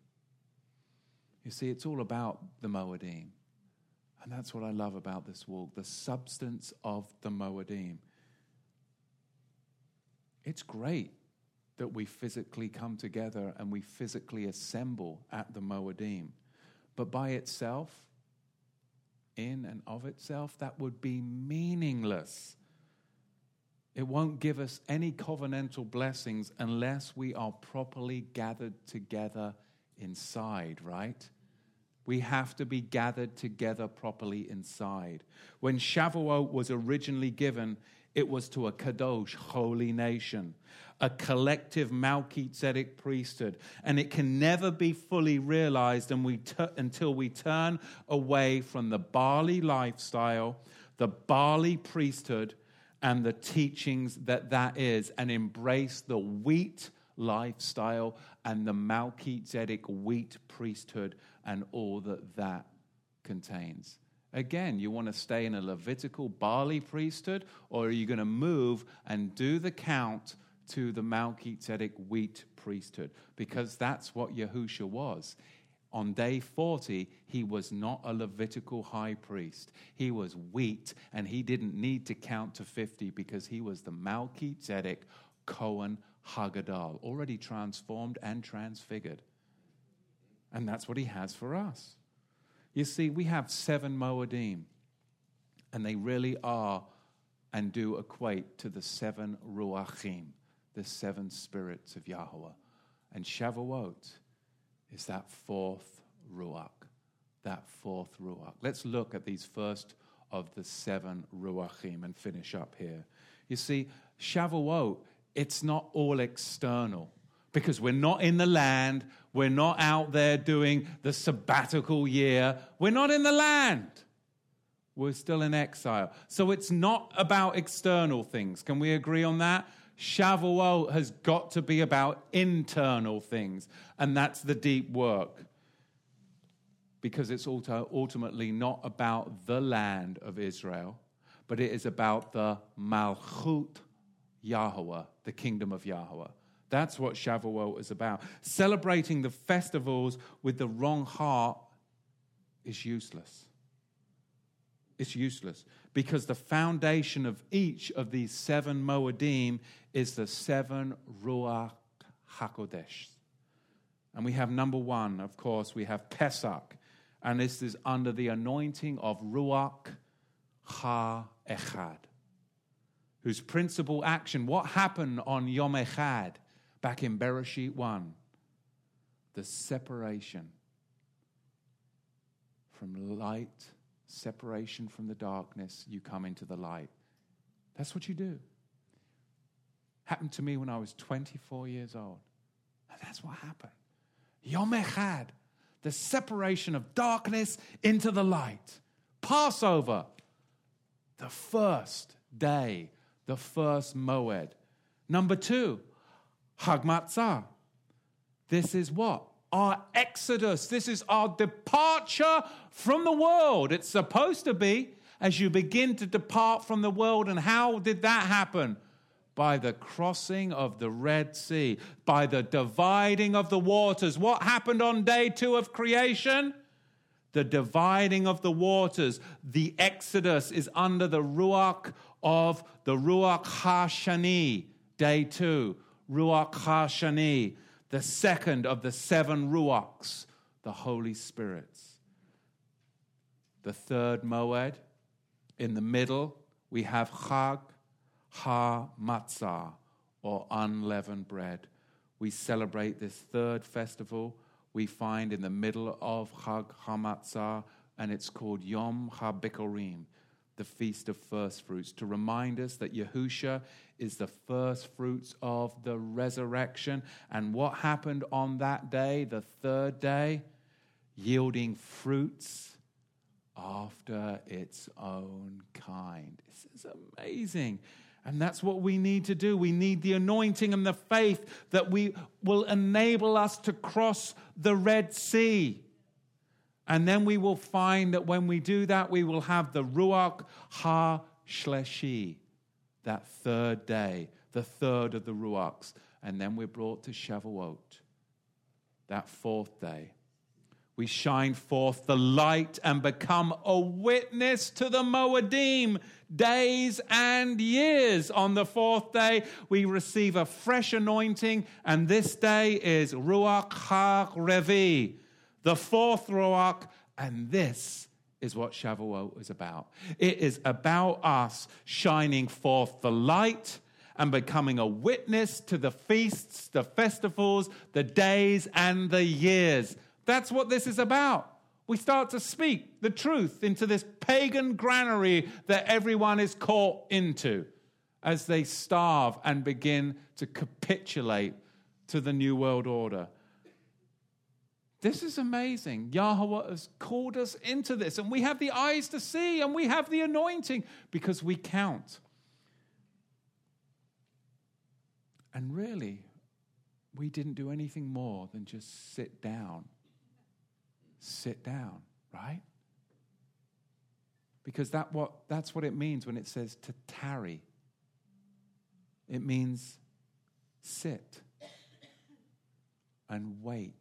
You see, it's all about the Moedim. And that's what I love about this walk the substance of the Moedim. It's great that we physically come together and we physically assemble at the Moedim. But by itself, in and of itself, that would be meaningless. It won't give us any covenantal blessings unless we are properly gathered together inside, right? We have to be gathered together properly inside. When Shavuot was originally given, it was to a kadosh, holy nation, a collective Melchizedek priesthood, and it can never be fully realized until we turn away from the barley lifestyle, the barley priesthood, and the teachings that that is, and embrace the wheat lifestyle and the Melchizedek wheat priesthood and all that that contains. Again, you want to stay in a Levitical barley priesthood, or are you going to move and do the count to the Melchizedek wheat priesthood? Because that's what Yahusha was. On day 40, he was not a Levitical high priest. He was wheat, and he didn't need to count to 50 because he was the Melchizedek Cohen Hagadol, already transformed and transfigured. And that's what he has for us. You see, we have seven Moedim, and they really are and do equate to the seven Ruachim, the seven spirits of Yahweh. And Shavuot is that fourth Ruach, that fourth Ruach. Let's look at these first of the seven Ruachim and finish up here. You see, Shavuot, it's not all external because we're not in the land, we're not out there doing the sabbatical year, we're not in the land. We're still in exile. So it's not about external things. Can we agree on that? Shavuot has got to be about internal things, and that's the deep work. Because it's ultimately not about the land of Israel, but it is about the Malchut Yahweh, the kingdom of Yahweh. That's what Shavuot is about. Celebrating the festivals with the wrong heart is useless. It's useless because the foundation of each of these seven Moedim is the seven Ruach HaKodesh. And we have number one, of course, we have Pesach. And this is under the anointing of Ruach HaEchad, whose principal action, what happened on Yom Echad back in Bereshit 1? The separation from light, separation from the darkness, you come into the light. That's what you do. Happened to me when I was 24 years old. And that's what happened. Yom Echad, the separation of darkness into the light. Passover, the first day, the first Moed. Number two, Hag Matzah. This is what? Our exodus. This is our departure from the world. It's supposed to be as you begin to depart from the world. And how did that happen? by the crossing of the Red Sea, by the dividing of the waters. What happened on day two of creation? The dividing of the waters. The Exodus is under the Ruach of the Ruach HaShani, day two. Ruach HaShani, the second of the seven Ruachs, the Holy Spirits. The third Moed, in the middle, we have Chag Ha Matzah, or unleavened bread. We celebrate this third festival we find in the middle of Chag HaMatzah, and it's called Yom HaBikurim, the Feast of First Fruits, to remind us that Yahusha is the first fruits of the resurrection. And what happened on that day, the third day? Yielding fruits after its own kind. This is amazing. And that's what we need to do. We need the anointing and the faith that we will enable us to cross the Red Sea. And then we will find that when we do that, we will have the Ruach Ha Shleshi, that third day, the third of the Ruachs. And then we're brought to Shavuot, that fourth day. We shine forth the light and become a witness to the Moedim days and years. On the fourth day, we receive a fresh anointing, and this day is Ruach HaRevi, the fourth Ruach, and this is what Shavuot is about. It is about us shining forth the light and becoming a witness to the feasts, the festivals, the days, and the years. That's what this is about. We start to speak the truth into this pagan granary that everyone is caught into as they starve and begin to capitulate to the New World Order. This is amazing. Yahweh has called us into this, and we have the eyes to see, and we have the anointing because we count. And really, we didn't do anything more than just sit down. Sit down, right? Because that what, that's what it means when it says to tarry. It means sit and wait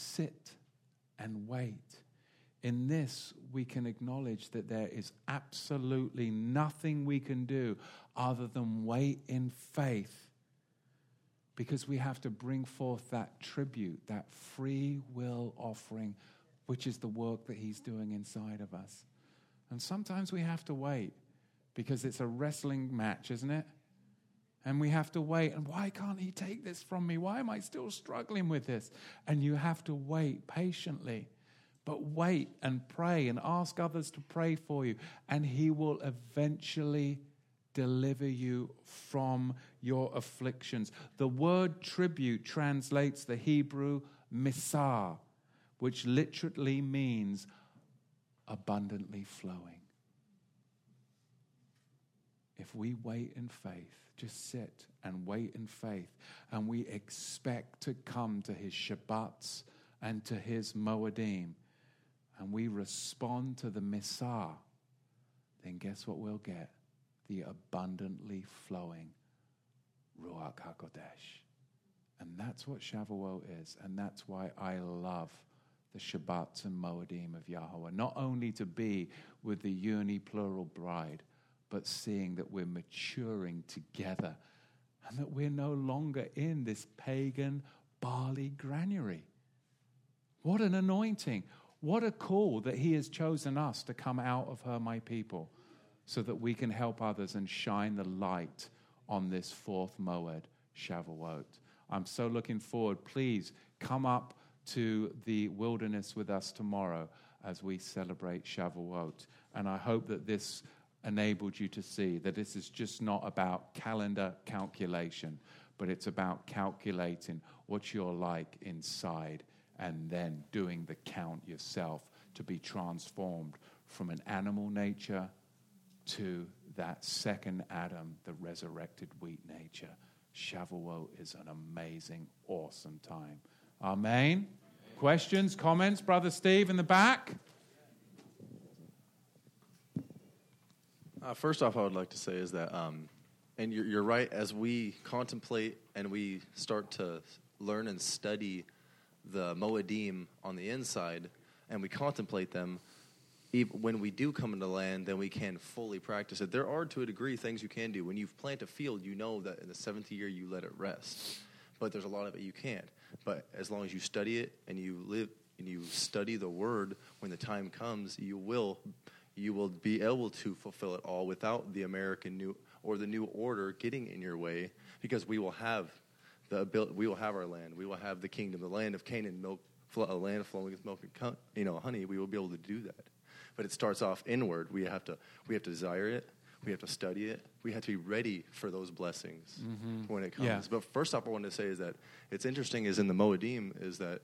sit and wait. In this, we can acknowledge that there is absolutely nothing we can do other than wait in faith because we have to bring forth that tribute, that free will offering, which is the work that He's doing inside of us. And sometimes we have to wait because it's a wrestling match, isn't it? And we have to wait. And why can't he take this from me? Why am I still struggling with this? And you have to wait patiently. But wait and pray and ask others to pray for you. And he will eventually deliver you from your afflictions. The word tribute translates the Hebrew misah, which literally means abundantly flowing. If we wait in faith, just sit and wait in faith, and we expect to come to his Shabbats and to his Moedim, and we respond to the Messiah, then guess what we'll get? The abundantly flowing Ruach HaKodesh. And that's what Shavuot is, and that's why I love the Shabbats and Moedim of Yahweh. Not only to be with the uni plural bride, but seeing that we're maturing together and that we're no longer in this pagan barley granary. What an anointing. What a call that He has chosen us to come out of her, my people, so that we can help others and shine the light on this fourth Moed, Shavuot. I'm so looking forward. Please come up to the wilderness with us tomorrow as we celebrate Shavuot. And I hope that this enabled you to see that this is just not about calendar calculation, but it's about calculating what you're like inside and then doing the count yourself to be transformed from an animal nature to that second Adam, the resurrected wheat nature. Shavuot is an amazing, awesome time. Amen. Questions, comments, Brother Steve in the back? Uh, first off, I would like to say is that, um, and you're, you're, right, as we contemplate and we start to learn and study the Moedim on the inside, and we contemplate them, even when we do come into land, then we can fully practice it. There are, to a degree, things you can do. When you plant a field, you know that in the seventh year you let it rest. But there's a lot of it you can't. But as long as you study it and you live and you study the word, when the time comes, you will you will be able to fulfill it all without the American new or the new order getting in your way, because we will have the ability, we will have our land, we will have the kingdom, the land of Canaan, milk, a land flowing with milk and you know honey. We will be able to do that, but it starts off inward. We have to we have to desire it. We have to study it. We have to be ready for those blessings mm-hmm. when it comes. Yeah. But first off, I wanted to say is that it's interesting is in the Moedim is that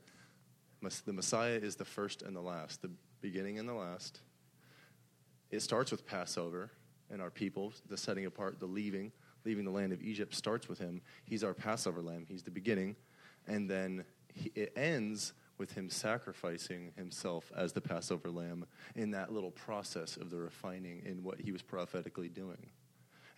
the Messiah is the first and the last, the beginning and the last it starts with Passover and our people, the setting apart, the leaving, leaving the land of Egypt starts with him. He's our Passover lamb, he's the beginning. And then he, it ends with him sacrificing himself as the Passover lamb in that little process of the refining in what he was prophetically doing.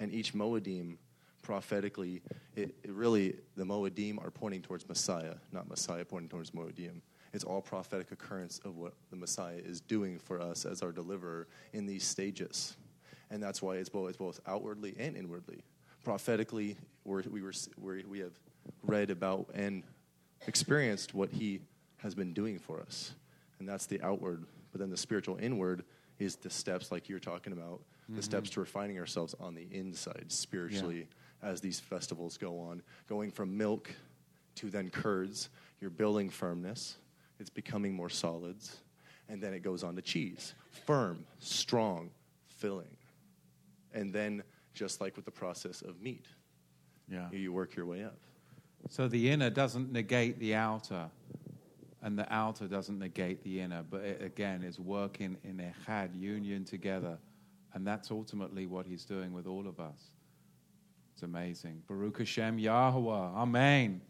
And each Moedim prophetically, it, it really, the Moedim are pointing towards Messiah, not Messiah pointing towards Moedim. It's all prophetic occurrence of what the Messiah is doing for us as our deliverer in these stages. And that's why it's both, it's both outwardly and inwardly. Prophetically, we're, we, were, we're, we have read about and experienced what he has been doing for us. And that's the outward But then the spiritual inward is the steps, like you're talking about, the mm-hmm. steps to refining ourselves on the inside spiritually as these festivals go on. Going from milk to then curds, you're building firmness, it's becoming more solids. And then it goes on to cheese firm, strong, filling. And then, just like with the process of meat, Yeah. you work your way up. So the inner doesn't negate the outer, and the outer doesn't negate the inner, but it again is working in echad, union together. And that's ultimately what he's doing with all of us. It's amazing. Baruch Hashem Yahweh. Amen.